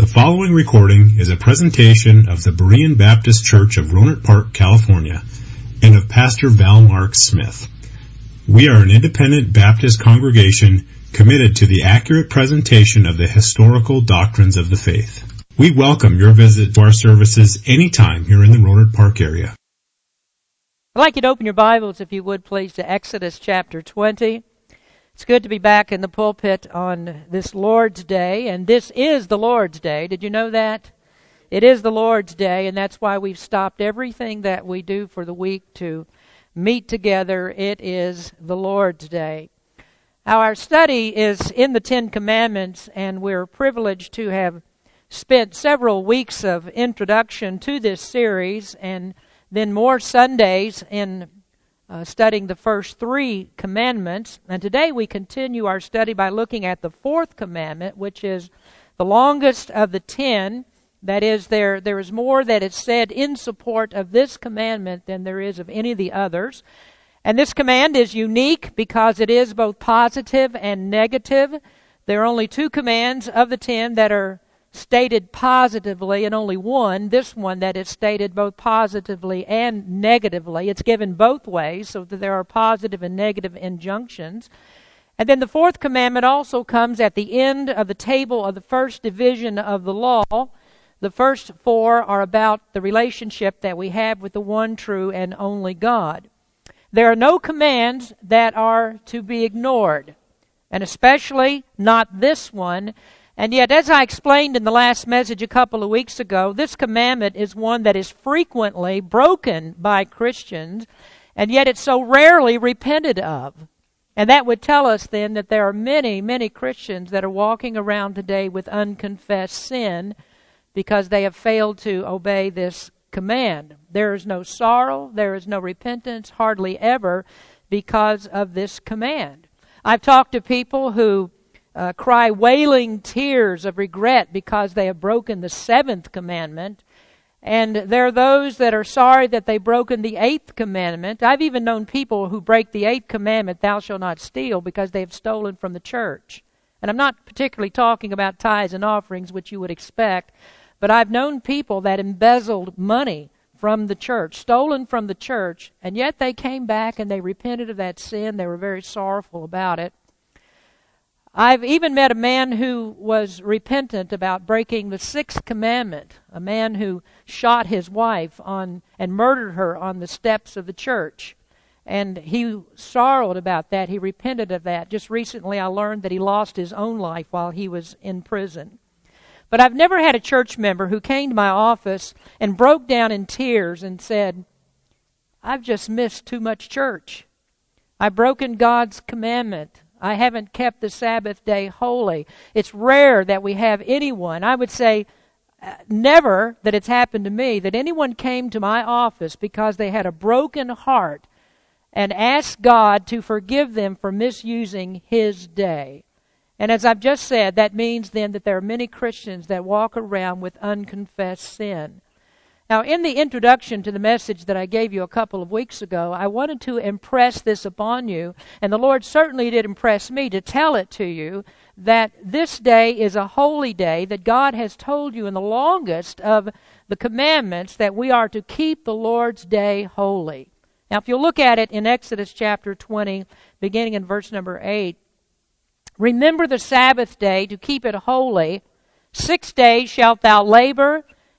The following recording is a presentation of the Berean Baptist Church of Rohnert Park, California, and of Pastor Val Mark Smith. We are an independent Baptist congregation committed to the accurate presentation of the historical doctrines of the faith. We welcome your visit to our services anytime here in the Rohnert Park area. I'd like you to open your Bibles, if you would, please, to Exodus chapter 20. It's good to be back in the pulpit on this Lord's Day, and this is the Lord's Day. Did you know that? It is the Lord's Day, and that's why we've stopped everything that we do for the week to meet together. It is the Lord's Day. Our study is in the Ten Commandments, and we're privileged to have spent several weeks of introduction to this series and then more Sundays in uh, studying the first three commandments. And today we continue our study by looking at the fourth commandment, which is the longest of the ten. That is, there, there is more that is said in support of this commandment than there is of any of the others. And this command is unique because it is both positive and negative. There are only two commands of the ten that are stated positively and only one, this one that is stated both positively and negatively. It's given both ways so that there are positive and negative injunctions. And then the fourth commandment also comes at the end of the table of the first division of the law. The first four are about the relationship that we have with the one true and only God. There are no commands that are to be ignored, and especially not this one and yet, as I explained in the last message a couple of weeks ago, this commandment is one that is frequently broken by Christians, and yet it's so rarely repented of. And that would tell us then that there are many, many Christians that are walking around today with unconfessed sin because they have failed to obey this command. There is no sorrow, there is no repentance, hardly ever, because of this command. I've talked to people who uh, cry wailing tears of regret because they have broken the seventh commandment. And there are those that are sorry that they've broken the eighth commandment. I've even known people who break the eighth commandment, thou shalt not steal, because they have stolen from the church. And I'm not particularly talking about tithes and offerings, which you would expect, but I've known people that embezzled money from the church, stolen from the church, and yet they came back and they repented of that sin. They were very sorrowful about it. I've even met a man who was repentant about breaking the sixth commandment, a man who shot his wife on and murdered her on the steps of the church. And he sorrowed about that. He repented of that. Just recently I learned that he lost his own life while he was in prison. But I've never had a church member who came to my office and broke down in tears and said, I've just missed too much church. I've broken God's commandment. I haven't kept the Sabbath day holy. It's rare that we have anyone, I would say uh, never that it's happened to me, that anyone came to my office because they had a broken heart and asked God to forgive them for misusing His day. And as I've just said, that means then that there are many Christians that walk around with unconfessed sin. Now, in the introduction to the message that I gave you a couple of weeks ago, I wanted to impress this upon you, and the Lord certainly did impress me to tell it to you that this day is a holy day, that God has told you in the longest of the commandments that we are to keep the Lord's day holy. Now, if you look at it in Exodus chapter 20, beginning in verse number 8, remember the Sabbath day to keep it holy. Six days shalt thou labor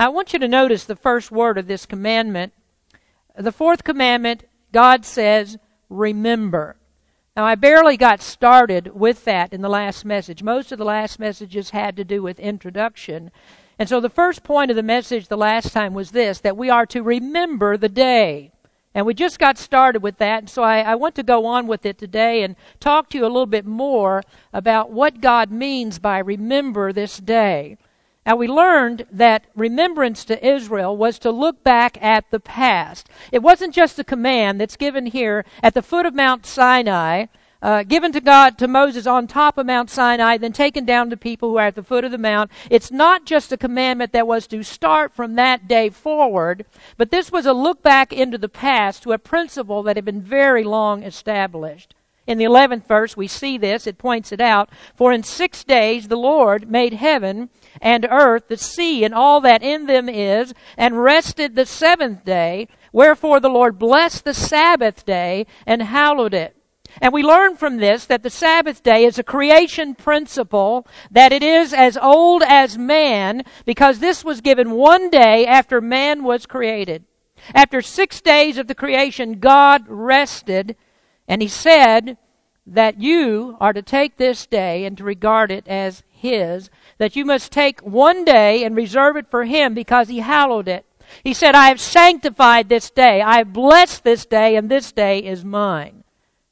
I want you to notice the first word of this commandment. The fourth commandment, God says, remember. Now, I barely got started with that in the last message. Most of the last messages had to do with introduction. And so the first point of the message the last time was this that we are to remember the day. And we just got started with that. And so I, I, want to go on with it today and talk to you a little bit more about what God means by remember this day. Now we learned that remembrance to Israel was to look back at the past. It wasn't just a command that's given here at the foot of Mount Sinai, uh, given to God, to Moses on top of Mount Sinai, then taken down to people who are at the foot of the mount. It's not just a commandment that was to start from that day forward, but this was a look back into the past to a principle that had been very long established. In the 11th verse, we see this. It points it out. For in six days the Lord made heaven and earth, the sea, and all that in them is, and rested the seventh day. Wherefore the Lord blessed the Sabbath day and hallowed it. And we learn from this that the Sabbath day is a creation principle, that it is as old as man, because this was given one day after man was created. After six days of the creation, God rested, and he said that you are to take this day and to regard it as his, that you must take one day and reserve it for him because he hallowed it. He said, I have sanctified this day, I have blessed this day, and this day is mine.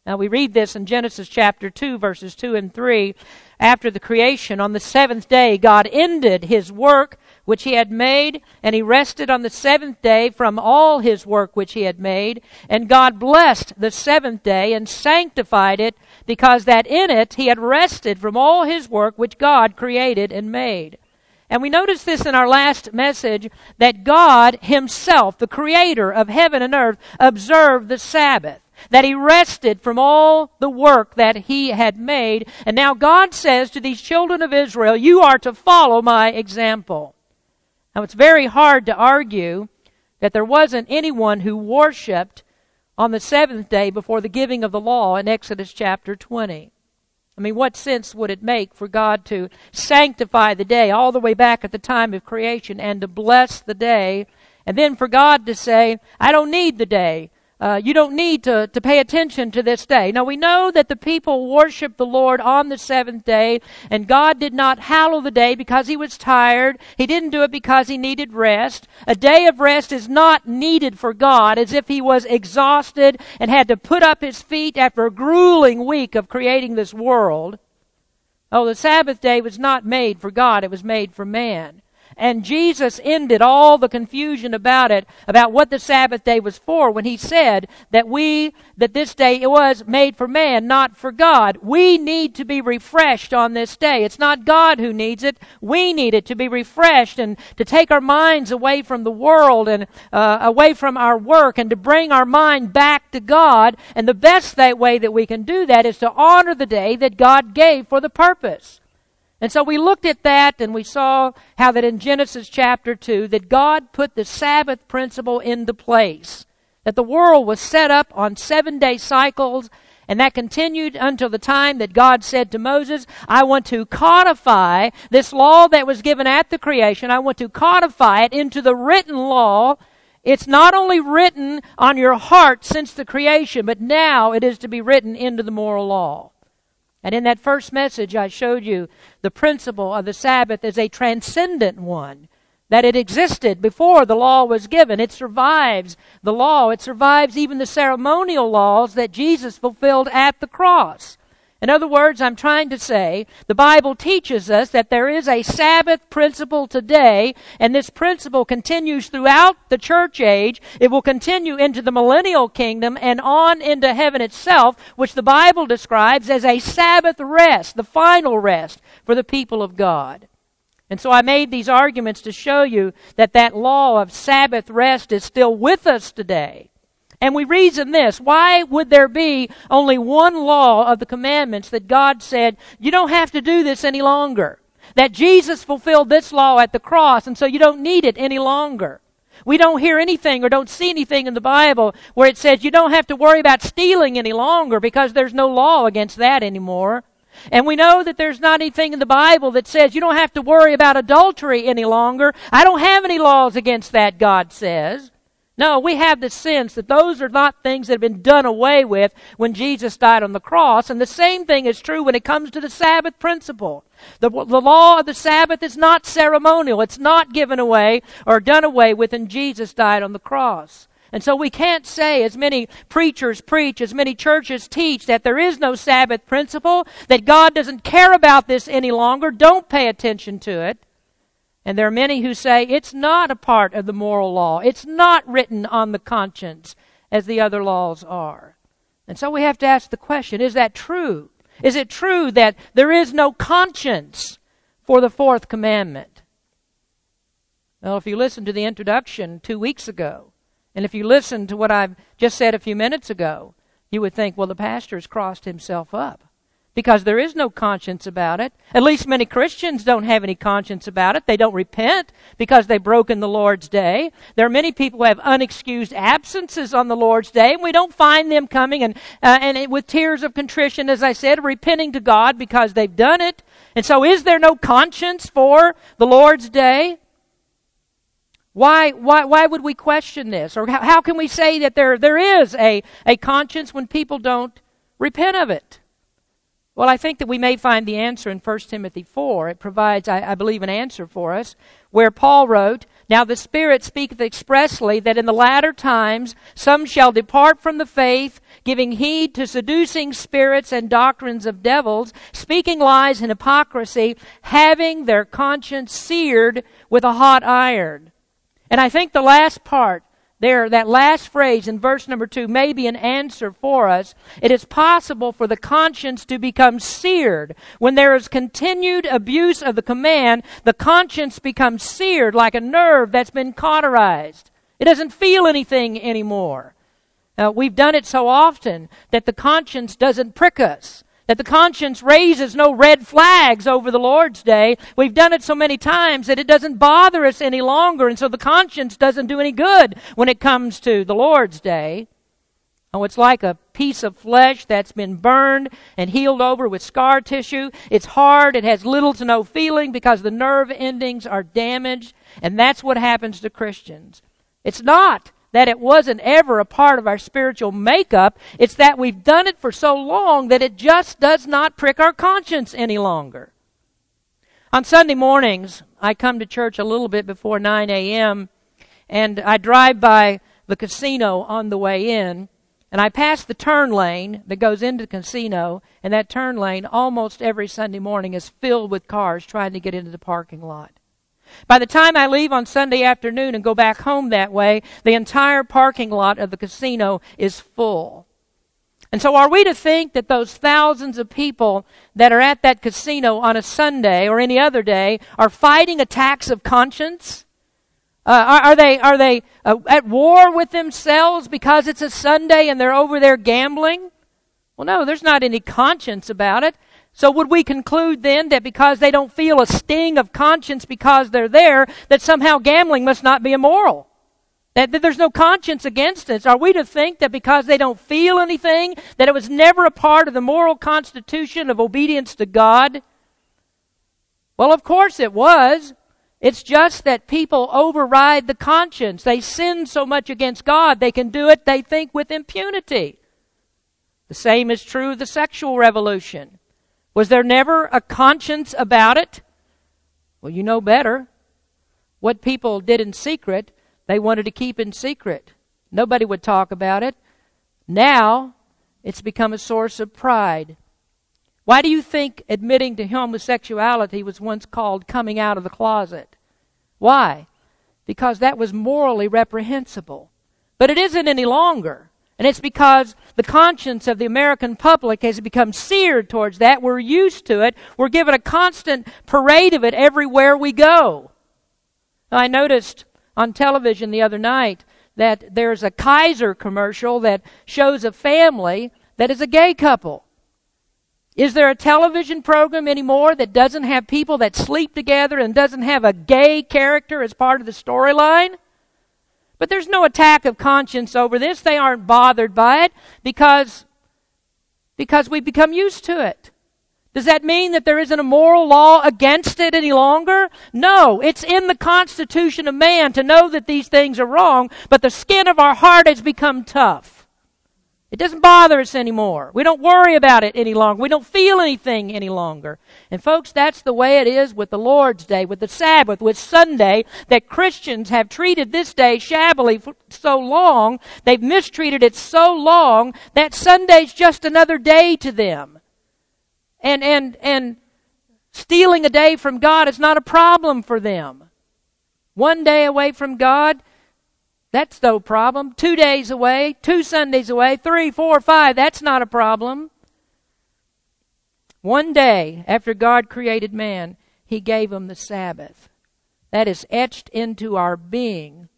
Now we read this in Genesis chapter 2, verses 2 and 3. After the creation, on the seventh day, God ended his work which he had made, and he rested on the seventh day from all his work which he had made. And God blessed the seventh day and sanctified it, because that in it he had rested from all his work which God created and made. And we noticed this in our last message that God himself, the creator of heaven and earth, observed the Sabbath. That he rested from all the work that he had made. And now God says to these children of Israel, you are to follow my example. Now, it's very hard to argue that there wasn't anyone who worshiped on the seventh day before the giving of the law in Exodus chapter 20. I mean, what sense would it make for God to sanctify the day all the way back at the time of creation and to bless the day, and then for God to say, I don't need the day. Uh, you don't need to, to pay attention to this day. Now we know that the people worshiped the Lord on the seventh day, and God did not hallow the day because he was tired. He didn't do it because he needed rest. A day of rest is not needed for God as if he was exhausted and had to put up his feet after a grueling week of creating this world. Oh, the Sabbath day was not made for God, it was made for man. And Jesus ended all the confusion about it, about what the Sabbath day was for, when he said that we, that this day it was made for man, not for God. We need to be refreshed on this day. It's not God who needs it. We need it to be refreshed and to take our minds away from the world and uh, away from our work and to bring our mind back to God. And the best that way that we can do that is to honor the day that God gave for the purpose. And so we looked at that and we saw how that in Genesis chapter 2 that God put the Sabbath principle into place. That the world was set up on seven day cycles and that continued until the time that God said to Moses, I want to codify this law that was given at the creation. I want to codify it into the written law. It's not only written on your heart since the creation, but now it is to be written into the moral law. And in that first message, I showed you the principle of the Sabbath as a transcendent one. That it existed before the law was given. It survives the law. It survives even the ceremonial laws that Jesus fulfilled at the cross. In other words, I'm trying to say the Bible teaches us that there is a Sabbath principle today, and this principle continues throughout the church age. It will continue into the millennial kingdom and on into heaven itself, which the Bible describes as a Sabbath rest, the final rest for the people of God. And so I made these arguments to show you that that law of Sabbath rest is still with us today. And we reason this. Why would there be only one law of the commandments that God said, you don't have to do this any longer? That Jesus fulfilled this law at the cross, and so you don't need it any longer. We don't hear anything or don't see anything in the Bible where it says you don't have to worry about stealing any longer because there's no law against that anymore. And we know that there's not anything in the Bible that says you don't have to worry about adultery any longer. I don't have any laws against that, God says. No, we have the sense that those are not things that have been done away with when Jesus died on the cross. And the same thing is true when it comes to the Sabbath principle. The, the law of the Sabbath is not ceremonial. It's not given away or done away with when Jesus died on the cross. And so we can't say, as many preachers preach, as many churches teach, that there is no Sabbath principle, that God doesn't care about this any longer. Don't pay attention to it. And there are many who say it's not a part of the moral law. It's not written on the conscience as the other laws are. And so we have to ask the question, is that true? Is it true that there is no conscience for the fourth commandment? Well, if you listen to the introduction two weeks ago, and if you listen to what I've just said a few minutes ago, you would think, well, the pastor's crossed himself up because there is no conscience about it. At least many Christians don't have any conscience about it. They don't repent because they've broken the Lord's day. There are many people who have unexcused absences on the Lord's day, and we don't find them coming and, uh, and it, with tears of contrition, as I said, repenting to God because they've done it. And so is there no conscience for the Lord's day? Why, why, why would we question this? Or how, how can we say that there, there is a, a conscience when people don't repent of it? Well, I think that we may find the answer in 1 Timothy 4. It provides, I, I, believe, an answer for us, where Paul wrote, Now the Spirit speaketh expressly that in the latter times some shall depart from the faith, giving heed to seducing spirits and doctrines of devils, speaking lies and hypocrisy, having their conscience seared with a hot iron. And I think the last part, there, that last phrase in verse number two may be an answer for us. It is possible for the conscience to become seared. When there is continued abuse of the command, the conscience becomes seared like a nerve that's been cauterized. It doesn't feel anything anymore. We've done it so often that the conscience doesn't prick us that the conscience raises no red flags over the Lord's day. We've done it so many times that it doesn't bother us any longer, and so the conscience doesn't do any good when it comes to the Lord's day. Oh, it's like a piece of flesh that's been burned and healed over with scar tissue. It's hard. It has little to no feeling because the nerve endings are damaged. And that's what happens to Christians. It's not that it wasn't ever a part of our spiritual makeup. It's that we've done it for so long that it just does not prick our conscience any longer. On Sunday mornings, I come to church a little bit before 9 a.m. and I drive by the casino on the way in and I pass the turn lane that goes into the casino and that turn lane almost every Sunday morning is filled with cars trying to get into the parking lot. By the time I leave on Sunday afternoon and go back home that way, the entire parking lot of the casino is full. And so are we to think that those thousands of people that are at that casino on a Sunday or any other day are fighting attacks of conscience? Uh, are, are, they, are they uh, at war with themselves because it's a Sunday and they're over there gambling? Well, no, there's not any conscience about it. So would we conclude then that because they don't feel a sting of conscience because they're there, that somehow gambling must not be immoral? That, that, there's no conscience against it? Are we to think that because they don't feel anything, that it was never a part of the moral constitution of obedience to God? Well, of course it was. It's just that people override the conscience. They sin so much against God, they can do it, they think, with impunity. The same is true of the sexual revolution. Was there never a conscience about it? Well, you know better. What people did in secret, they wanted to keep in secret. Nobody would talk about it. Now, it's become a source of pride. Why do you think admitting to homosexuality was once called coming out of the closet? Why? Because that was morally reprehensible. But it isn't any longer. And it's because the conscience of the American public has become seared towards that. We're used to it. We're given a constant parade of it everywhere we go. I noticed on television the other night that there's a Kaiser commercial that shows a family that is a gay couple. Is there a television program anymore that doesn't have people that sleep together and doesn't have a gay character as part of the storyline? But there's no attack of conscience over this. They aren't bothered by it because, because we've become used to it. Does that mean that there isn't a moral law against it any longer? No, it's in the constitution of man to know that these things are wrong, but the skin of our heart has become tough. It doesn't bother us anymore. We don't worry about it any longer. We don't feel anything any longer. And folks, that's the way it is with the Lord's Day, with the Sabbath, with Sunday, that Christians have treated this day shabbily for so long, they've mistreated it so long, that Sunday's just another day to them. And, and, and stealing a day from God is not a problem for them. One day away from God, that's no problem. Two days away, two Sundays away, three, four, five, that's not a problem. One day after God created man, he gave him the Sabbath. That is etched into our being.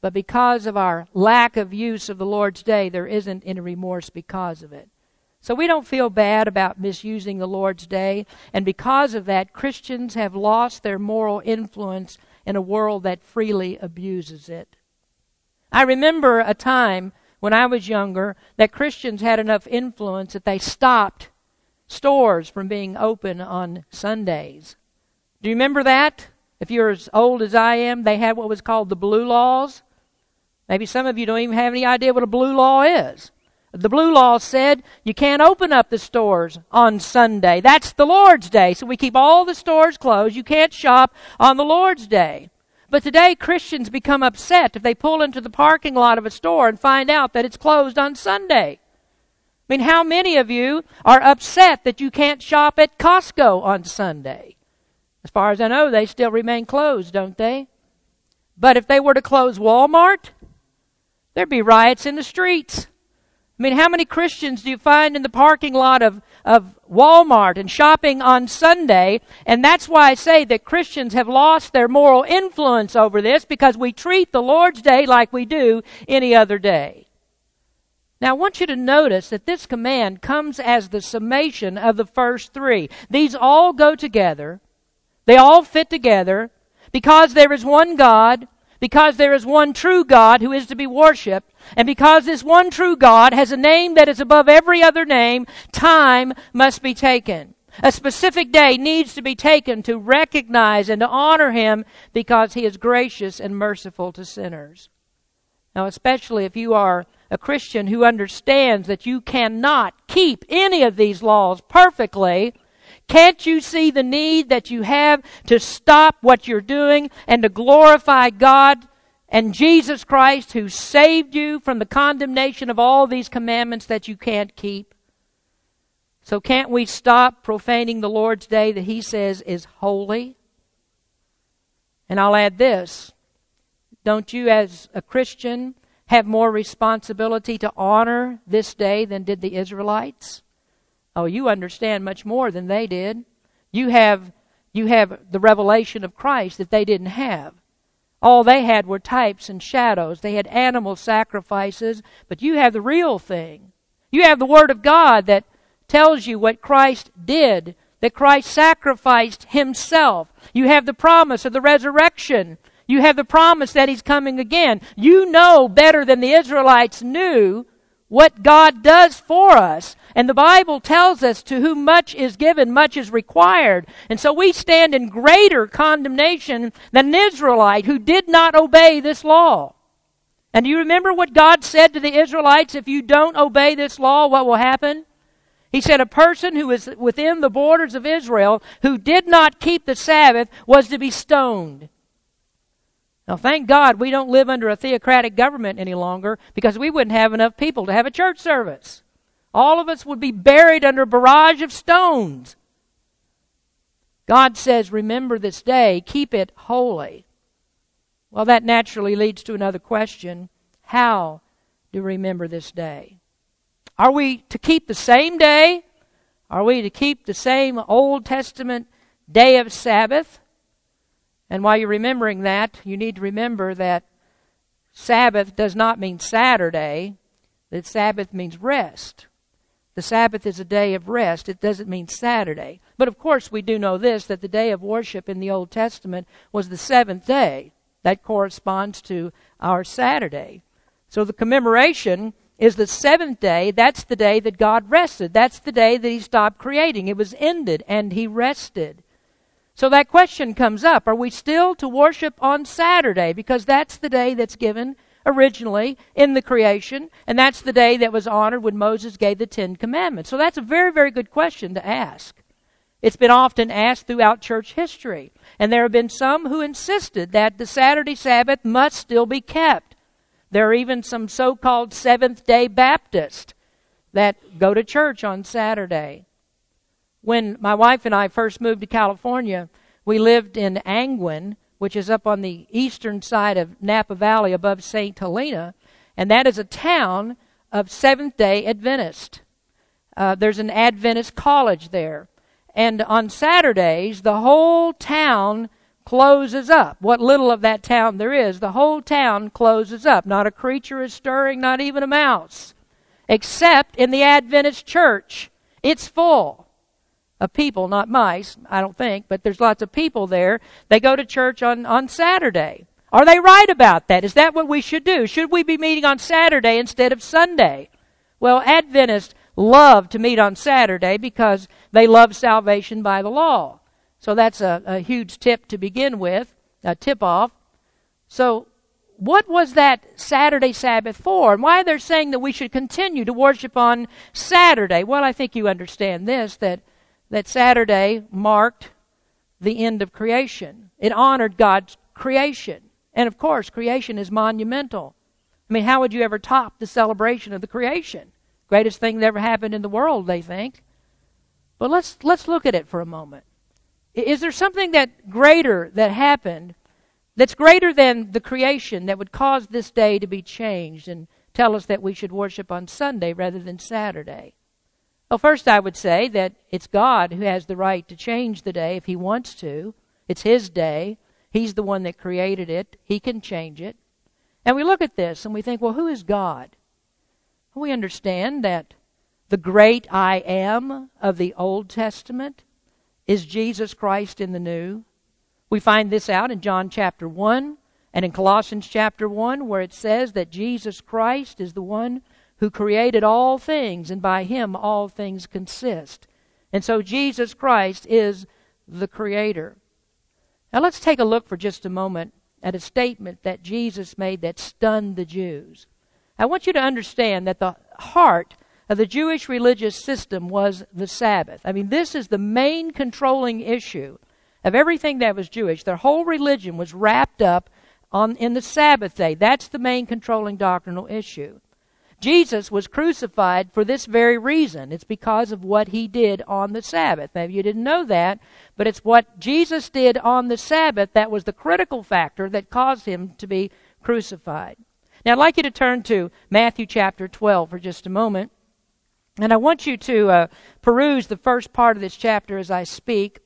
But because of our lack of use of the Lord's day, there isn't any remorse because of it. So we don't feel bad about misusing the Lord's day. And because of that, Christians have lost their moral influence in a world that freely abuses it. I remember a time when I was younger that Christians had enough influence that they stopped stores from being open on Sundays. Do you remember that? If you're as old as I am, they had what was called the blue laws. Maybe some of you don't even have any idea what a blue law is. The blue law said you can't open up the stores on Sunday. That's the Lord's day. So we keep all the stores closed. You can't shop on the Lord's day. But today Christians become upset if they pull into the parking lot of a store and find out that it's closed on Sunday. I mean, how many of you are upset that you can't shop at Costco on Sunday? As far as I know, they still remain closed, don't they? But if they were to close Walmart, there'd be riots in the streets. I mean, how many Christians do you find in the parking lot of, of Walmart and shopping on Sunday? And that's why I say that Christians have lost their moral influence over this because we treat the Lord's Day like we do any other day. Now, I want you to notice that this command comes as the summation of the first three. These all go together they all fit together because there is one God, because there is one true God who is to be worshiped, and because this one true God has a name that is above every other name, time must be taken. A specific day needs to be taken to recognize and to honor him because he is gracious and merciful to sinners. Now, especially if you are a Christian who understands that you cannot keep any of these laws perfectly, can't you see the need that you have to stop what you're doing and to glorify God and Jesus Christ who saved you from the condemnation of all these commandments that you can't keep? So can't we stop profaning the Lord's day that he says is holy? And I'll add this. Don't you as a Christian have more responsibility to honor this day than did the Israelites? Oh, you understand much more than they did. You have, you have the revelation of Christ that they didn't have. All they had were types and shadows. They had animal sacrifices, but you have the real thing. You have the Word of God that tells you what Christ did, that Christ sacrificed Himself. You have the promise of the resurrection. You have the promise that He's coming again. You know better than the Israelites knew what God does for us. And the Bible tells us to whom much is given, much is required. And so we stand in greater condemnation than an Israelite who did not obey this law. And do you remember what God said to the Israelites? If you don't obey this law, what will happen? He said a person who is within the borders of Israel who did not keep the Sabbath was to be stoned. Now, thank God we don't live under a theocratic government any longer because we wouldn't have enough people to have a church service. All of us would be buried under a barrage of stones. God says, Remember this day, keep it holy. Well, that naturally leads to another question How do we remember this day? Are we to keep the same day? Are we to keep the same Old Testament day of Sabbath? And while you're remembering that, you need to remember that Sabbath does not mean Saturday, that Sabbath means rest. The Sabbath is a day of rest. It doesn't mean Saturday. But of course, we do know this that the day of worship in the Old Testament was the seventh day. That corresponds to our Saturday. So the commemoration is the seventh day. That's the day that God rested. That's the day that He stopped creating. It was ended and He rested. So that question comes up Are we still to worship on Saturday? Because that's the day that's given originally in the creation, and that's the day that was honored when Moses gave the Ten Commandments. So that's a very, very good question to ask. It's been often asked throughout church history, and there have been some who insisted that the Saturday Sabbath must still be kept. There are even some so called Seventh day Baptists that go to church on Saturday. When my wife and I first moved to California, we lived in Angwin, which is up on the eastern side of Napa Valley above St. Helena, and that is a town of Seventh day Adventist. Uh, there's an Adventist college there. And on Saturdays, the whole town closes up. What little of that town there is, the whole town closes up. Not a creature is stirring, not even a mouse. Except in the Adventist church. It's full of people, not mice, I don't think, but there's lots of people there. They go to church on, on Saturday. Are they right about that? Is that what we should do? Should we be meeting on Saturday instead of Sunday? Well, Adventists love to meet on Saturday because they love salvation by the law. So that's a, a huge tip to begin with, a tip off. So, what was that Saturday Sabbath for? And why they're saying that we should continue to worship on Saturday? Well, I think you understand this that, that Saturday marked the end of creation. It honored God's creation. And of course, creation is monumental. I mean, how would you ever top the celebration of the creation? Greatest thing that ever happened in the world, they think. But let's let's look at it for a moment. Is there something that greater that happened that's greater than the creation that would cause this day to be changed and tell us that we should worship on Sunday rather than Saturday? Well, first I would say that it's God who has the right to change the day if he wants to. It's his day. He's the one that created it. He can change it. And we look at this and we think, well, who is God? We understand that the great I am of the Old Testament is Jesus Christ in the New. We find this out in John chapter 1 and in Colossians chapter 1, where it says that Jesus Christ is the one who created all things, and by him all things consist. And so Jesus Christ is the Creator. Now let's take a look for just a moment at a statement that Jesus made that stunned the Jews. I want you to understand that the heart of the Jewish religious system was the Sabbath. I mean, this is the main controlling issue of everything that was Jewish. Their whole religion was wrapped up on, in the Sabbath day. That's the main controlling doctrinal issue. Jesus was crucified for this very reason. It's because of what he did on the Sabbath. Maybe you didn't know that, but it's what Jesus did on the Sabbath that was the critical factor that caused him to be crucified. Now, I'd like you to turn to Matthew chapter 12 for just a moment. And I want you to uh, peruse the first part of this chapter as I speak.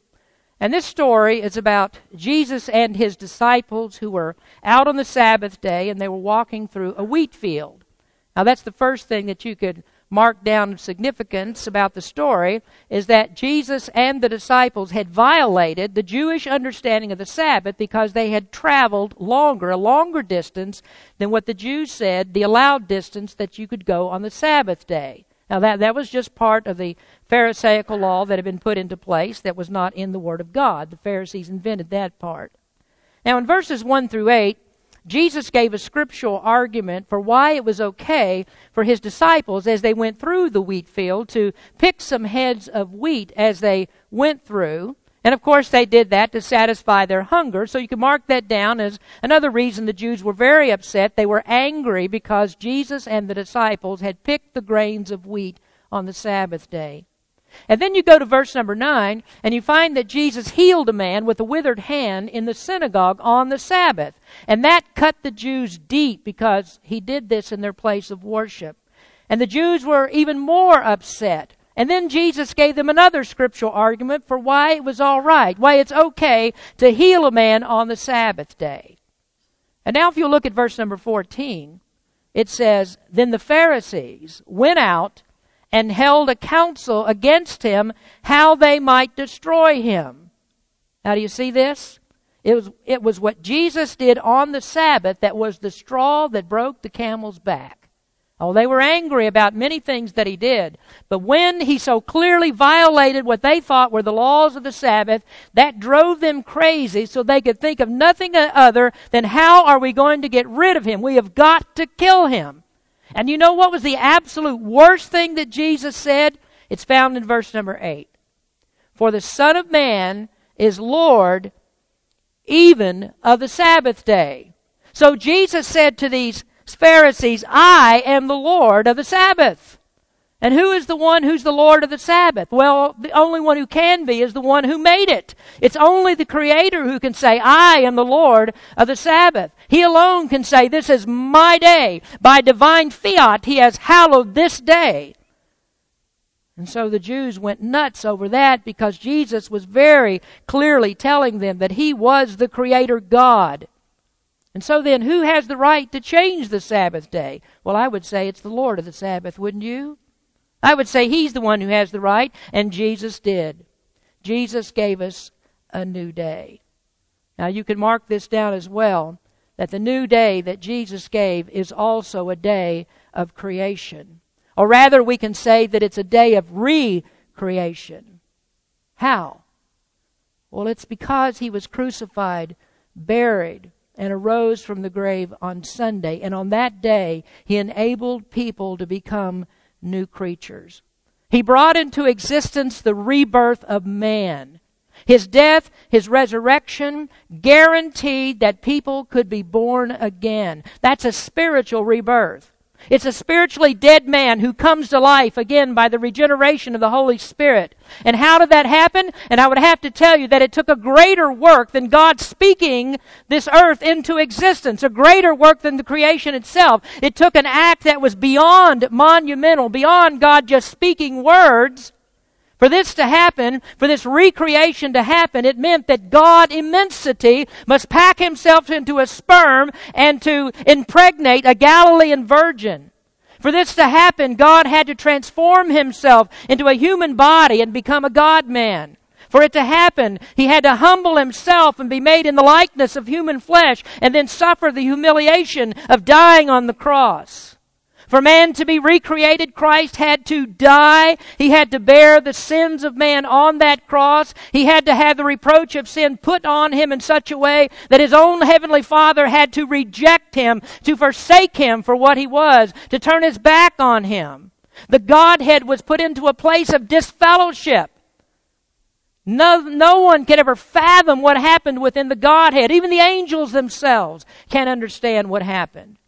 And this story is about Jesus and his disciples who were out on the Sabbath day and they were walking through a wheat field. Now, that's the first thing that you could mark down significance about the story is that Jesus and the disciples had violated the Jewish understanding of the Sabbath because they had traveled longer, a longer distance than what the Jews said the allowed distance that you could go on the Sabbath day. Now, that, that was just part of the Pharisaical law that had been put into place that was not in the Word of God. The Pharisees invented that part. Now, in verses 1 through 8, Jesus gave a scriptural argument for why it was okay for his disciples as they went through the wheat field to pick some heads of wheat as they went through. And of course, they did that to satisfy their hunger. So you can mark that down as another reason the Jews were very upset. They were angry because Jesus and the disciples had picked the grains of wheat on the Sabbath day. And then you go to verse number 9, and you find that Jesus healed a man with a withered hand in the synagogue on the Sabbath. And that cut the Jews deep because he did this in their place of worship. And the Jews were even more upset and then Jesus gave them another scriptural argument for why it was all right, why it's okay to heal a man on the Sabbath day. And now, if you look at verse number 14, it says, Then the Pharisees went out and held a council against him how they might destroy him. Now, do you see this? It was, it was what Jesus did on the Sabbath that was the straw that broke the camel's back. Oh, they were angry about many things that he did. But when he so clearly violated what they thought were the laws of the Sabbath, that drove them crazy so they could think of nothing other than how are we going to get rid of him? We have got to kill him. And you know what was the absolute worst thing that Jesus said? It's found in verse number 8. For the Son of Man is Lord even of the Sabbath day. So Jesus said to these Pharisees, I am the Lord of the Sabbath. And who is the one who's the Lord of the Sabbath? Well, the only one who can be is the one who made it. It's only the Creator who can say, I am the Lord of the Sabbath. He alone can say, this is my day. By divine fiat, He has hallowed this day. And so the Jews went nuts over that because Jesus was very clearly telling them that He was the Creator God. And so then, who has the right to change the Sabbath day? Well, I would say it's the Lord of the Sabbath, wouldn't you? I would say he's the one who has the right, and Jesus did. Jesus gave us a new day. Now you can mark this down as well that the new day that Jesus gave is also a day of creation. Or rather, we can say that it's a day of recreation. How? Well, it's because he was crucified, buried, and arose from the grave on Sunday. And on that day, he enabled people to become new creatures. He brought into existence the rebirth of man. His death, his resurrection guaranteed that people could be born again. That's a spiritual rebirth. It's a spiritually dead man who comes to life again by the regeneration of the Holy Spirit. And how did that happen? And I would have to tell you that it took a greater work than God speaking this earth into existence, a greater work than the creation itself. It took an act that was beyond monumental, beyond God just speaking words. For this to happen, for this recreation to happen, it meant that God immensity must pack himself into a sperm and to impregnate a Galilean virgin. For this to happen, God had to transform himself into a human body and become a God man. For it to happen, he had to humble himself and be made in the likeness of human flesh and then suffer the humiliation of dying on the cross. For man to be recreated, Christ had to die. He had to bear the sins of man on that cross. He had to have the reproach of sin put on him in such a way that his own heavenly Father had to reject him, to forsake him for what he was, to turn his back on him. The Godhead was put into a place of disfellowship. No, no one can ever fathom what happened within the Godhead. Even the angels themselves can't understand what happened.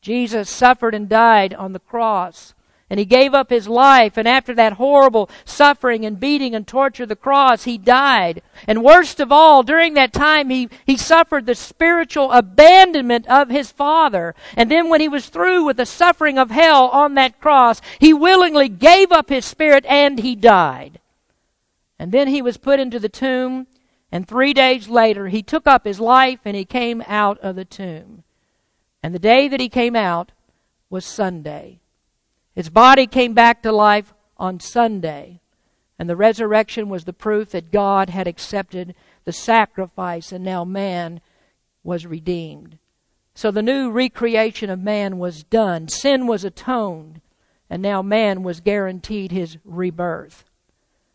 Jesus suffered and died on the cross. And he gave up his life, and after that horrible suffering and beating and torture of the cross, he died. And worst of all, during that time, he, he suffered the spiritual abandonment of his Father. And then when he was through with the suffering of hell on that cross, he willingly gave up his spirit and he died. And then he was put into the tomb, and three days later, he took up his life and he came out of the tomb. And the day that he came out was Sunday. His body came back to life on Sunday. And the resurrection was the proof that God had accepted the sacrifice and now man was redeemed. So the new recreation of man was done. Sin was atoned. And now man was guaranteed his rebirth.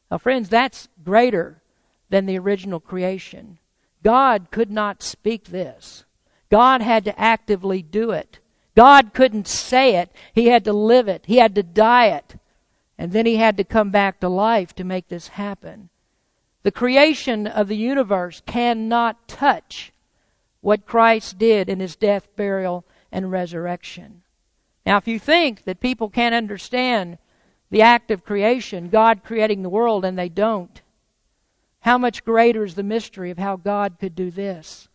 Now, friends, that's greater than the original creation. God could not speak this. God had to actively do it. God couldn't say it. He had to live it. He had to die it. And then he had to come back to life to make this happen. The creation of the universe cannot touch what Christ did in his death, burial, and resurrection. Now, if you think that people can't understand the act of creation, God creating the world, and they don't, how much greater is the mystery of how God could do this?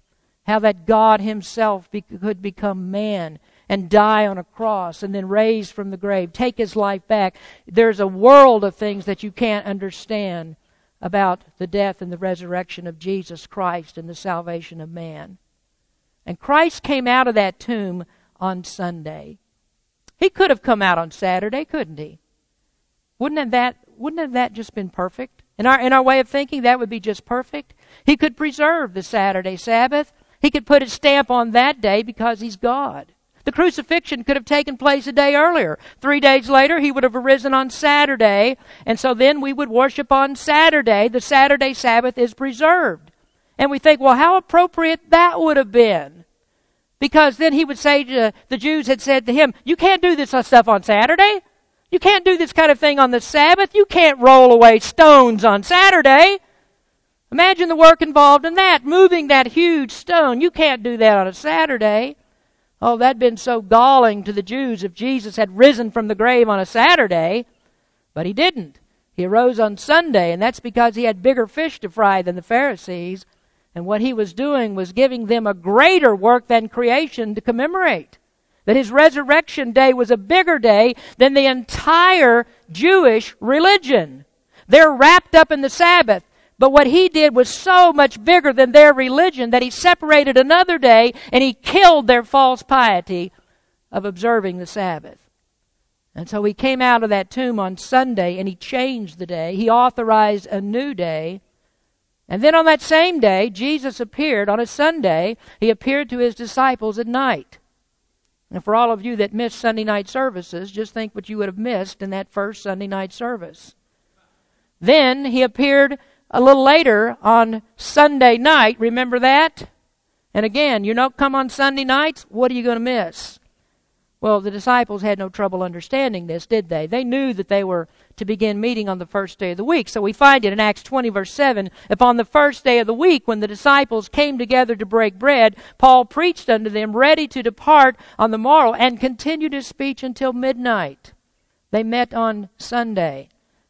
How that God Himself be, could become man and die on a cross and then raise from the grave, take His life back. There's a world of things that you can't understand about the death and the resurrection of Jesus Christ and the salvation of man. And Christ came out of that tomb on Sunday. He could have come out on Saturday, couldn't he? Wouldn't have that wouldn't have that just been perfect? In our in our way of thinking, that would be just perfect. He could preserve the Saturday Sabbath he could put his stamp on that day because he's God. The crucifixion could have taken place a day earlier. Three days later, he would have arisen on Saturday, and so then we would worship on Saturday. The Saturday Sabbath is preserved. And we think, well, how appropriate that would have been. Because then he would say to the Jews had said to him, You can't do this stuff on Saturday. You can't do this kind of thing on the Sabbath. You can't roll away stones on Saturday. Imagine the work involved in that, moving that huge stone. You can't do that on a Saturday. Oh, that'd been so galling to the Jews if Jesus had risen from the grave on a Saturday, but he didn't. He arose on Sunday, and that's because he had bigger fish to fry than the Pharisees. And what he was doing was giving them a greater work than creation to commemorate. That his resurrection day was a bigger day than the entire Jewish religion. They're wrapped up in the Sabbath. But what he did was so much bigger than their religion that he separated another day and he killed their false piety of observing the Sabbath. And so he came out of that tomb on Sunday and he changed the day. He authorized a new day. And then on that same day, Jesus appeared on a Sunday. He appeared to his disciples at night. And for all of you that missed Sunday night services, just think what you would have missed in that first Sunday night service. Then he appeared a little later on Sunday night. Remember that? And again, you don't come on Sunday nights, what are you going to miss? Well, the disciples had no trouble understanding this, did they? They knew that they were to begin meeting on the first day of the week. So we find it in Acts 20, verse 7. Upon the first day of the week, when the disciples came together to break bread, Paul preached unto them, ready to depart on the morrow, and continued his speech until midnight. They met on Sunday.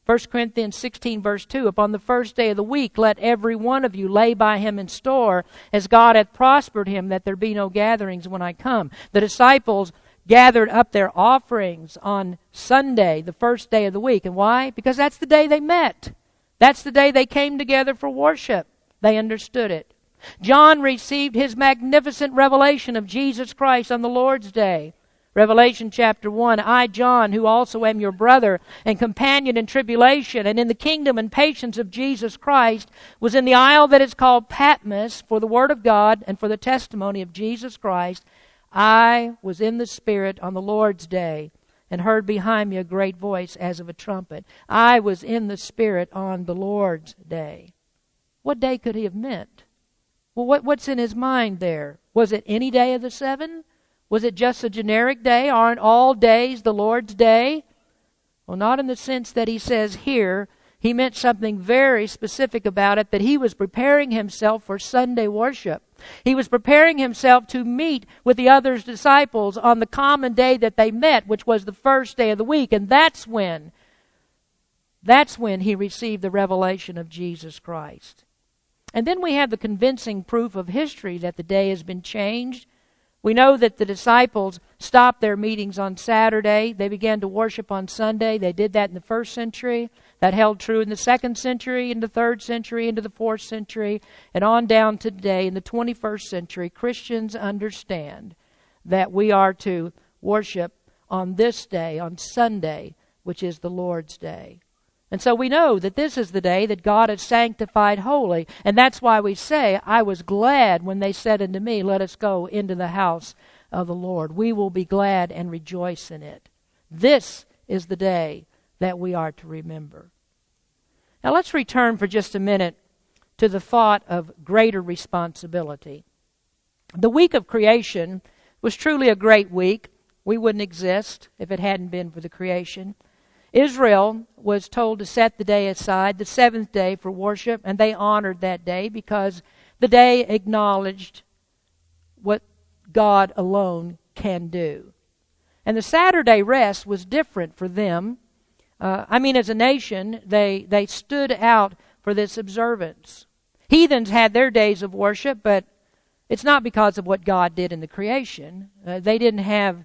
1 Corinthians 16, verse 2 Upon the first day of the week, let every one of you lay by him in store, as God hath prospered him, that there be no gatherings when I come. The disciples gathered up their offerings on Sunday, the first day of the week. And why? Because that's the day they met. That's the day they came together for worship. They understood it. John received his magnificent revelation of Jesus Christ on the Lord's Day. Revelation chapter 1 I, John, who also am your brother and companion in tribulation and in the kingdom and patience of Jesus Christ, was in the isle that is called Patmos for the word of God and for the testimony of Jesus Christ. I was in the Spirit on the Lord's day and heard behind me a great voice as of a trumpet. I was in the Spirit on the Lord's day. What day could he have meant? Well, what, what's in his mind there? Was it any day of the seven? Was it just a generic day? Aren't all days the Lord's day? Well, not in the sense that he says here. He meant something very specific about it that he was preparing himself for Sunday worship. He was preparing himself to meet with the other disciples on the common day that they met, which was the first day of the week. And that's when, that's when he received the revelation of Jesus Christ. And then we have the convincing proof of history that the day has been changed we know that the disciples stopped their meetings on Saturday. They began to worship on Sunday. They did that in the first century. That held true in the second century, in the third century, into the fourth century, and on down to today in the 21st century. Christians understand that we are to worship on this day, on Sunday, which is the Lord's Day. And so we know that this is the day that God has sanctified holy. And that's why we say, I was glad when they said unto me, Let us go into the house of the Lord. We will be glad and rejoice in it. This is the day that we are to remember. Now let's return for just a minute to the thought of greater responsibility. The week of creation was truly a great week. We wouldn't exist if it hadn't been for the creation. Israel was told to set the day aside, the seventh day, for worship, and they honored that day because the day acknowledged what God alone can do. And the Saturday rest was different for them. Uh, I mean, as a nation, they, they stood out for this observance. Heathens had their days of worship, but it's not because of what God did in the creation. Uh, they didn't have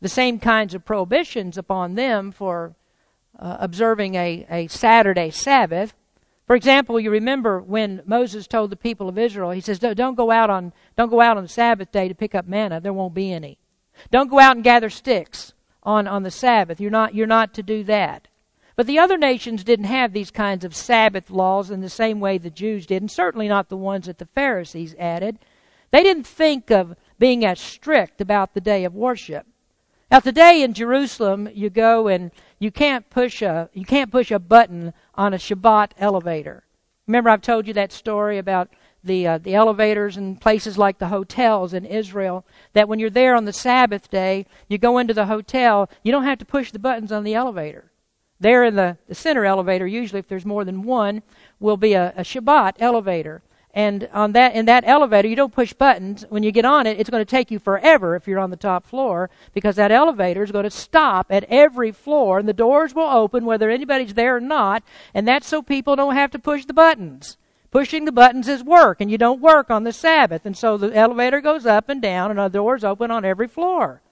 the same kinds of prohibitions upon them for uh, observing a, a Saturday Sabbath. For example, you remember when Moses told the people of Israel, he says, "Don't go out on don't go out on the Sabbath day to pick up manna. There won't be any. Don't go out and gather sticks on on the Sabbath. You're not you're not to do that." But the other nations didn't have these kinds of Sabbath laws in the same way the Jews did, and certainly not the ones that the Pharisees added. They didn't think of being as strict about the day of worship. Now today in Jerusalem, you go and you can't push a you can't push a button on a Shabbat elevator. Remember, I've told you that story about the uh, the elevators and places like the hotels in Israel. That when you're there on the Sabbath day, you go into the hotel, you don't have to push the buttons on the elevator. There in the, the center elevator, usually if there's more than one, will be a, a Shabbat elevator. And on that, in that elevator, you don't push buttons. When you get on it, it's going to take you forever if you're on the top floor because that elevator is going to stop at every floor and the doors will open whether anybody's there or not. And that's so people don't have to push the buttons. Pushing the buttons is work and you don't work on the Sabbath. And so the elevator goes up and down and the doors open on every floor.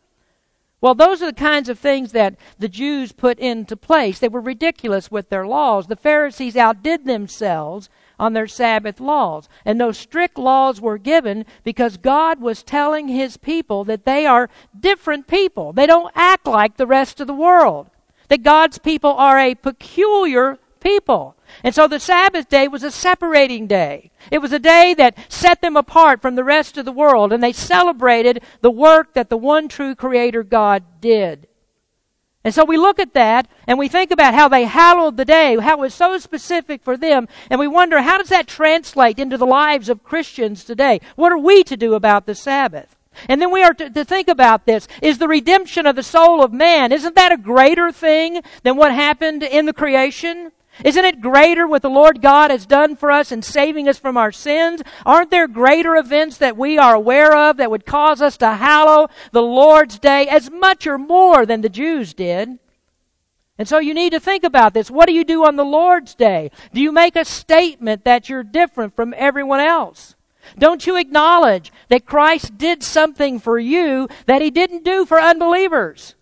Well, those are the kinds of things that the Jews put into place. They were ridiculous with their laws. The Pharisees outdid themselves on their Sabbath laws. And those strict laws were given because God was telling His people that they are different people. They don't act like the rest of the world. That God's people are a peculiar people. And so the Sabbath day was a separating day. It was a day that set them apart from the rest of the world, and they celebrated the work that the one true Creator God did. And so we look at that and we think about how they hallowed the day, how it was so specific for them, and we wonder how does that translate into the lives of Christians today? What are we to do about the Sabbath? And then we are to, to, think about this. Is the redemption of the soul of man, isn't that a greater thing than what happened in the creation? Isn't it greater what the Lord God has done for us in saving us from our sins? Aren't there greater events that we are aware of that would cause us to hallow the Lord's day as much or more than the Jews did? And so you need to think about this. What do you do on the Lord's day? Do you make a statement that you're different from everyone else? Don't you acknowledge that Christ did something for you that he didn't do for unbelievers?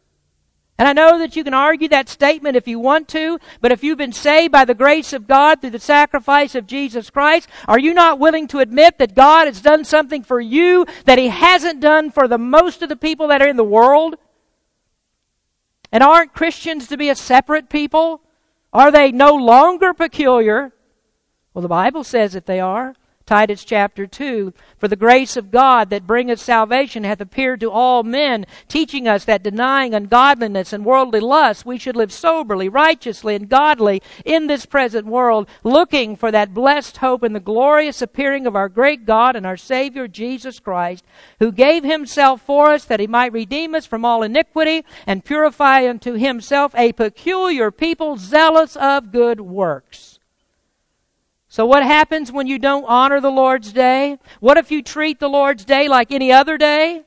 And I know that you can argue that statement if you want to, but if you've been saved by the grace of God through the sacrifice of Jesus Christ, are you not willing to admit that God has done something for you that He hasn't done for the most of the people that are in the world? And aren't Christians to be a separate people? Are they no longer peculiar? Well, the Bible says that they are. Titus chapter 2. For the grace of God that bringeth salvation hath appeared to all men, teaching us that denying ungodliness and worldly lust, we should live soberly, righteously, and godly in this present world, looking for that blessed hope in the glorious appearing of our great God and our Savior Jesus Christ, who gave himself for us that he might redeem us from all iniquity and purify unto himself a peculiar people zealous of good works. So, what happens when you don't honor the Lord's day? What if you treat the Lord's day like any other day?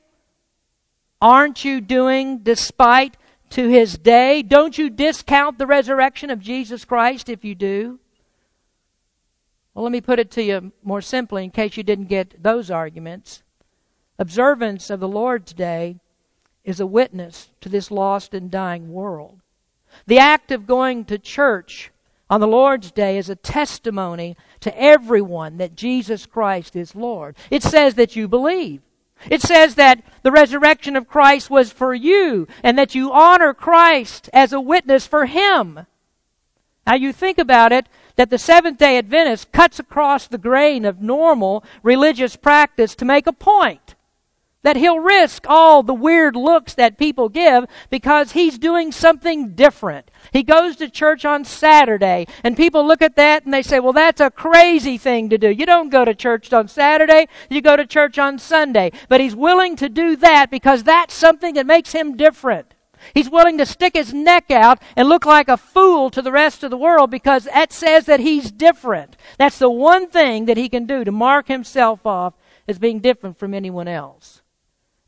Aren't you doing despite to his day? Don't you discount the resurrection of Jesus Christ if you do? Well, let me put it to you more simply in case you didn't get those arguments. Observance of the Lord's day is a witness to this lost and dying world. The act of going to church on the Lord's day is a testimony to everyone that Jesus Christ is Lord. It says that you believe. It says that the resurrection of Christ was for you and that you honor Christ as a witness for Him. Now you think about it, that the Seventh day Adventist cuts across the grain of normal religious practice to make a point. That he'll risk all the weird looks that people give because he's doing something different. He goes to church on Saturday, and people look at that and they say, well, that's a crazy thing to do. You don't go to church on Saturday, you go to church on Sunday. But he's willing to do that because that's something that makes him different. He's willing to stick his neck out and look like a fool to the rest of the world because that says that he's different. That's the one thing that he can do to mark himself off as being different from anyone else.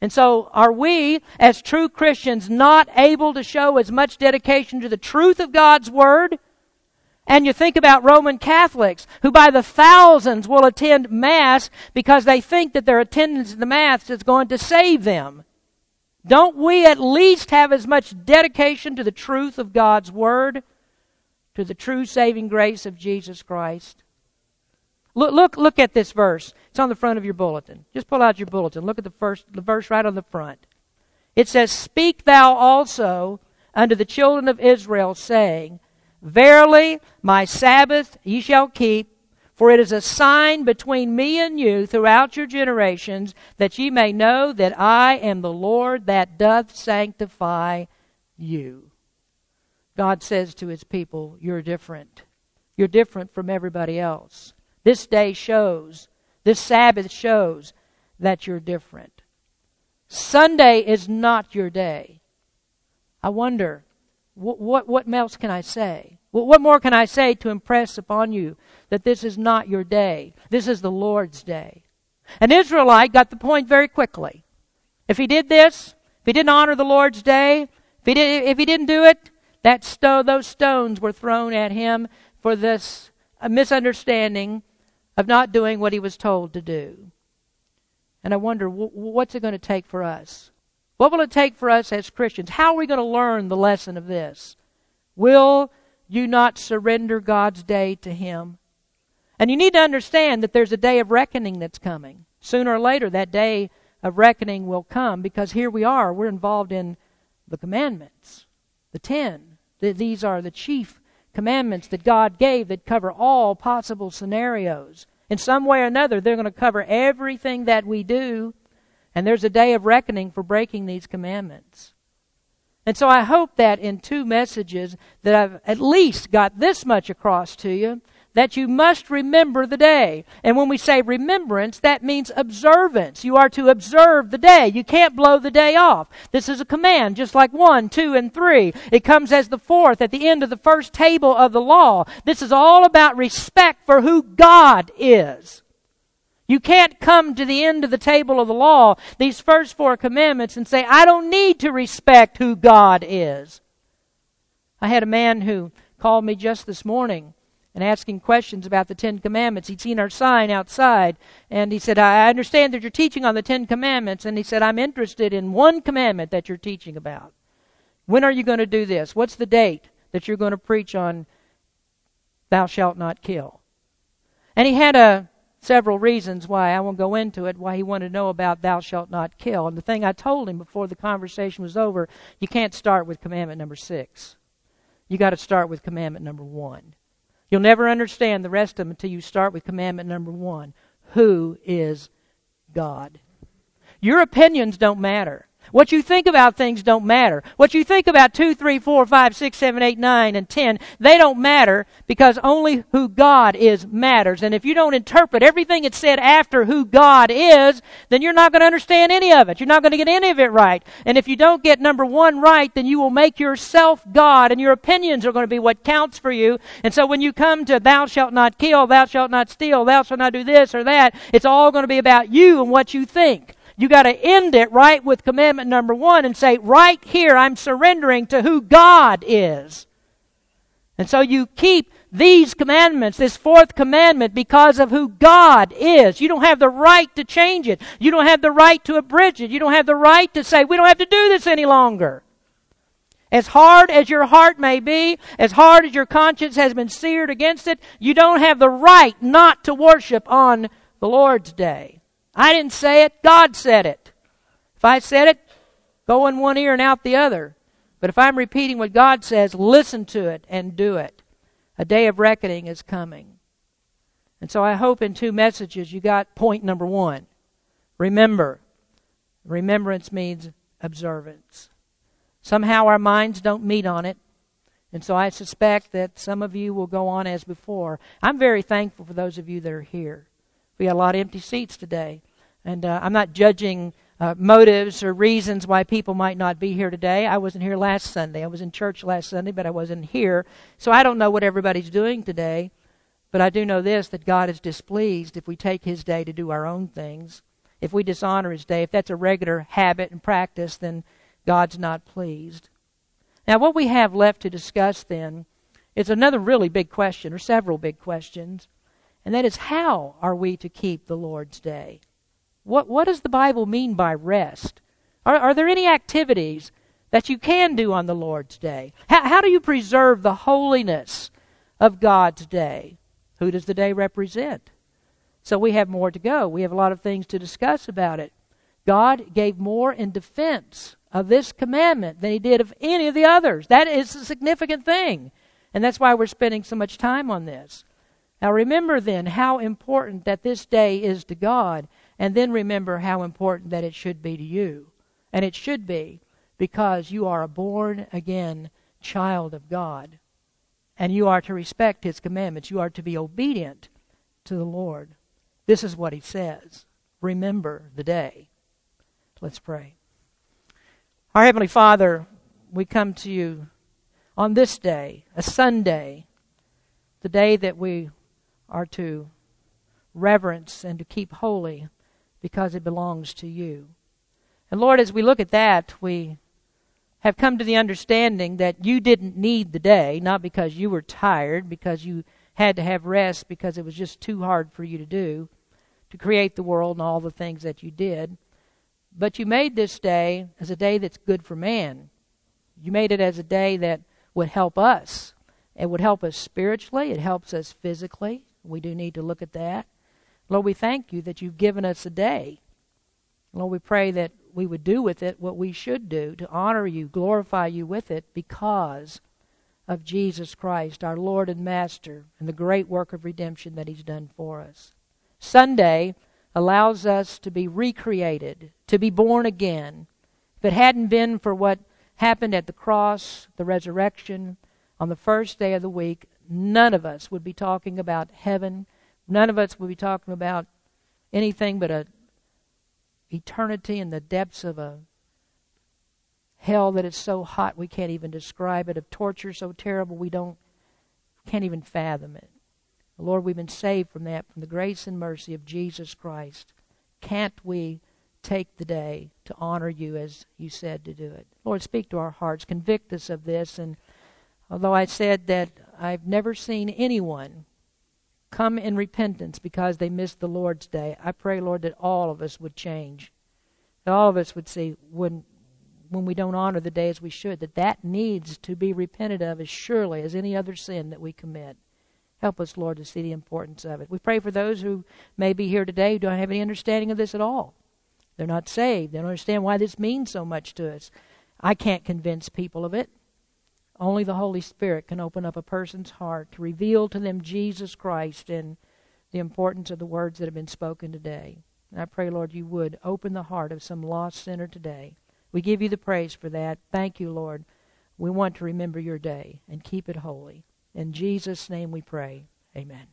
And so, are we, as true Christians, not able to show as much dedication to the truth of God's Word? And you think about Roman Catholics, who by the thousands will attend Mass because they think that their attendance in the Mass is going to save them. Don't we at least have as much dedication to the truth of God's Word, to the true saving grace of Jesus Christ? Look, look, look at this verse. It's on the front of your bulletin. Just pull out your bulletin. Look at the first, the verse right on the front. It says, Speak thou also unto the children of Israel, saying, Verily, my Sabbath ye shall keep, for it is a sign between me and you throughout your generations, that ye may know that I am the Lord that doth sanctify you. God says to his people, You're different. You're different from everybody else. This day shows, this Sabbath shows that you're different. Sunday is not your day. I wonder, what, what, what else can I say? What more can I say to impress upon you that this is not your day? This is the Lord's day. An Israelite got the point very quickly. If he did this, if he didn't honor the Lord's day, if he, did, if he didn't do it, that sto- those stones were thrown at him for this uh, misunderstanding of not doing what he was told to do. And I wonder, what's it going to take for us? What will it take for us as Christians? How are we going to learn the lesson of this? Will you not surrender God's day to Him? And you need to understand that there's a day of reckoning that's coming. Sooner or later, that day of reckoning will come because here we are. We're involved in the commandments, the ten. These are the chief commandments that God gave that cover all possible scenarios. In some way or another, they're going to cover everything that we do, and there's a day of reckoning for breaking these commandments. And so I hope that in two messages that I've at least got this much across to you that you must remember the day. And when we say remembrance, that means observance. You are to observe the day. You can't blow the day off. This is a command, just like one, two, and three. It comes as the fourth at the end of the first table of the law. This is all about respect for who God is. You can't come to the end of the table of the law, these first four commandments, and say, I don't need to respect who God is. I had a man who called me just this morning and asking questions about the Ten Commandments. He'd seen our sign outside, and he said, I understand that you're teaching on the Ten Commandments, and he said, I'm interested in one commandment that you're teaching about. When are you going to do this? What's the date that you're going to preach on thou shalt not kill? And he had a several reasons why I won't go into it why he wanted to know about thou shalt not kill and the thing I told him before the conversation was over you can't start with commandment number 6 you got to start with commandment number 1 You'll never understand the rest of them until you start with commandment number one Who is God? Your opinions don't matter. What you think about things don't matter. What you think about 2, 3, 4, 5, 6, 7, 8, 9, and 10, they don't matter because only who God is matters. And if you don't interpret everything it said after who God is, then you're not going to understand any of it. You're not going to get any of it right. And if you don't get number one right, then you will make yourself God and your opinions are going to be what counts for you. And so when you come to thou shalt not kill, thou shalt not steal, thou shalt not do this or that, it's all going to be about you and what you think. You got to end it right with commandment number one and say, right here, I'm surrendering to who God is. And so you keep these commandments, this fourth commandment, because of who God is. You don't have the right to change it. You don't have the right to abridge it. You don't have the right to say, we don't have to do this any longer. As hard as your heart may be, as hard as your conscience has been seared against it, you don't have the right not to worship on the Lord's day. I didn't say it, God said it. If I said it, go in one ear and out the other. But if I'm repeating what God says, listen to it and do it. A day of reckoning is coming. And so I hope in two messages you got point number one. Remember. Remembrance means observance. Somehow our minds don't meet on it. And so I suspect that some of you will go on as before. I'm very thankful for those of you that are here. We had a lot of empty seats today. And uh, I'm not judging uh, motives or reasons why people might not be here today. I wasn't here last Sunday. I was in church last Sunday, but I wasn't here. So I don't know what everybody's doing today. But I do know this that God is displeased if we take His day to do our own things. If we dishonor His day, if that's a regular habit and practice, then God's not pleased. Now, what we have left to discuss then is another really big question, or several big questions. And that is how are we to keep the Lord's day? What, what does the Bible mean by rest? Are, are there any activities that you can do on the Lord's day? How, how do you preserve the holiness of God's day? Who does the day represent? So we have more to go. We have a lot of things to discuss about it. God gave more in defense of this commandment than he did of any of the others. That is a significant thing. And that's why we're spending so much time on this. Now remember then how important that this day is to God, and then remember how important that it should be to you. And it should be because you are a born again child of God. And you are to respect His commandments. You are to be obedient to the Lord. This is what He says. Remember the day. Let's pray. Our Heavenly Father, we come to you on this day, a Sunday, the day that we are to reverence and to keep holy because it belongs to you. And Lord, as we look at that, we have come to the understanding that you didn't need the day, not because you were tired, because you had to have rest, because it was just too hard for you to do, to create the world and all the things that you did. But you made this day as a day that's good for man. You made it as a day that would help us. It would help us spiritually, it helps us physically. We do need to look at that. Lord, we thank you that you've given us a day. Lord, we pray that we would do with it what we should do to honor you, glorify you with it because of Jesus Christ, our Lord and Master, and the great work of redemption that He's done for us. Sunday allows us to be recreated, to be born again. If it hadn't been for what happened at the cross, the resurrection, on the first day of the week, none of us would be talking about heaven. None of us would be talking about anything but a eternity in the depths of a hell that is so hot we can't even describe it, of torture so terrible we don't can't even fathom it. Lord, we've been saved from that, from the grace and mercy of Jesus Christ. Can't we take the day to honor you as you said to do it? Lord, speak to our hearts. Convict us of this. And although I said that I've never seen anyone come in repentance because they missed the Lord's day, I pray, Lord, that all of us would change. That all of us would see when when we don't honor the day as we should, that that needs to be repented of as surely as any other sin that we commit. Help us, Lord, to see the importance of it. We pray for those who may be here today who don't have any understanding of this at all. They're not saved. They don't understand why this means so much to us. I can't convince people of it. Only the Holy Spirit can open up a person's heart to reveal to them Jesus Christ and the importance of the words that have been spoken today. And I pray, Lord, you would open the heart of some lost sinner today. We give you the praise for that. Thank you, Lord. We want to remember your day and keep it holy. In Jesus' name we pray. Amen.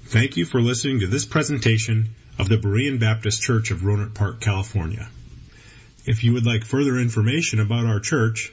Thank you for listening to this presentation of the Berean Baptist Church of Rohnert Park, California. If you would like further information about our church,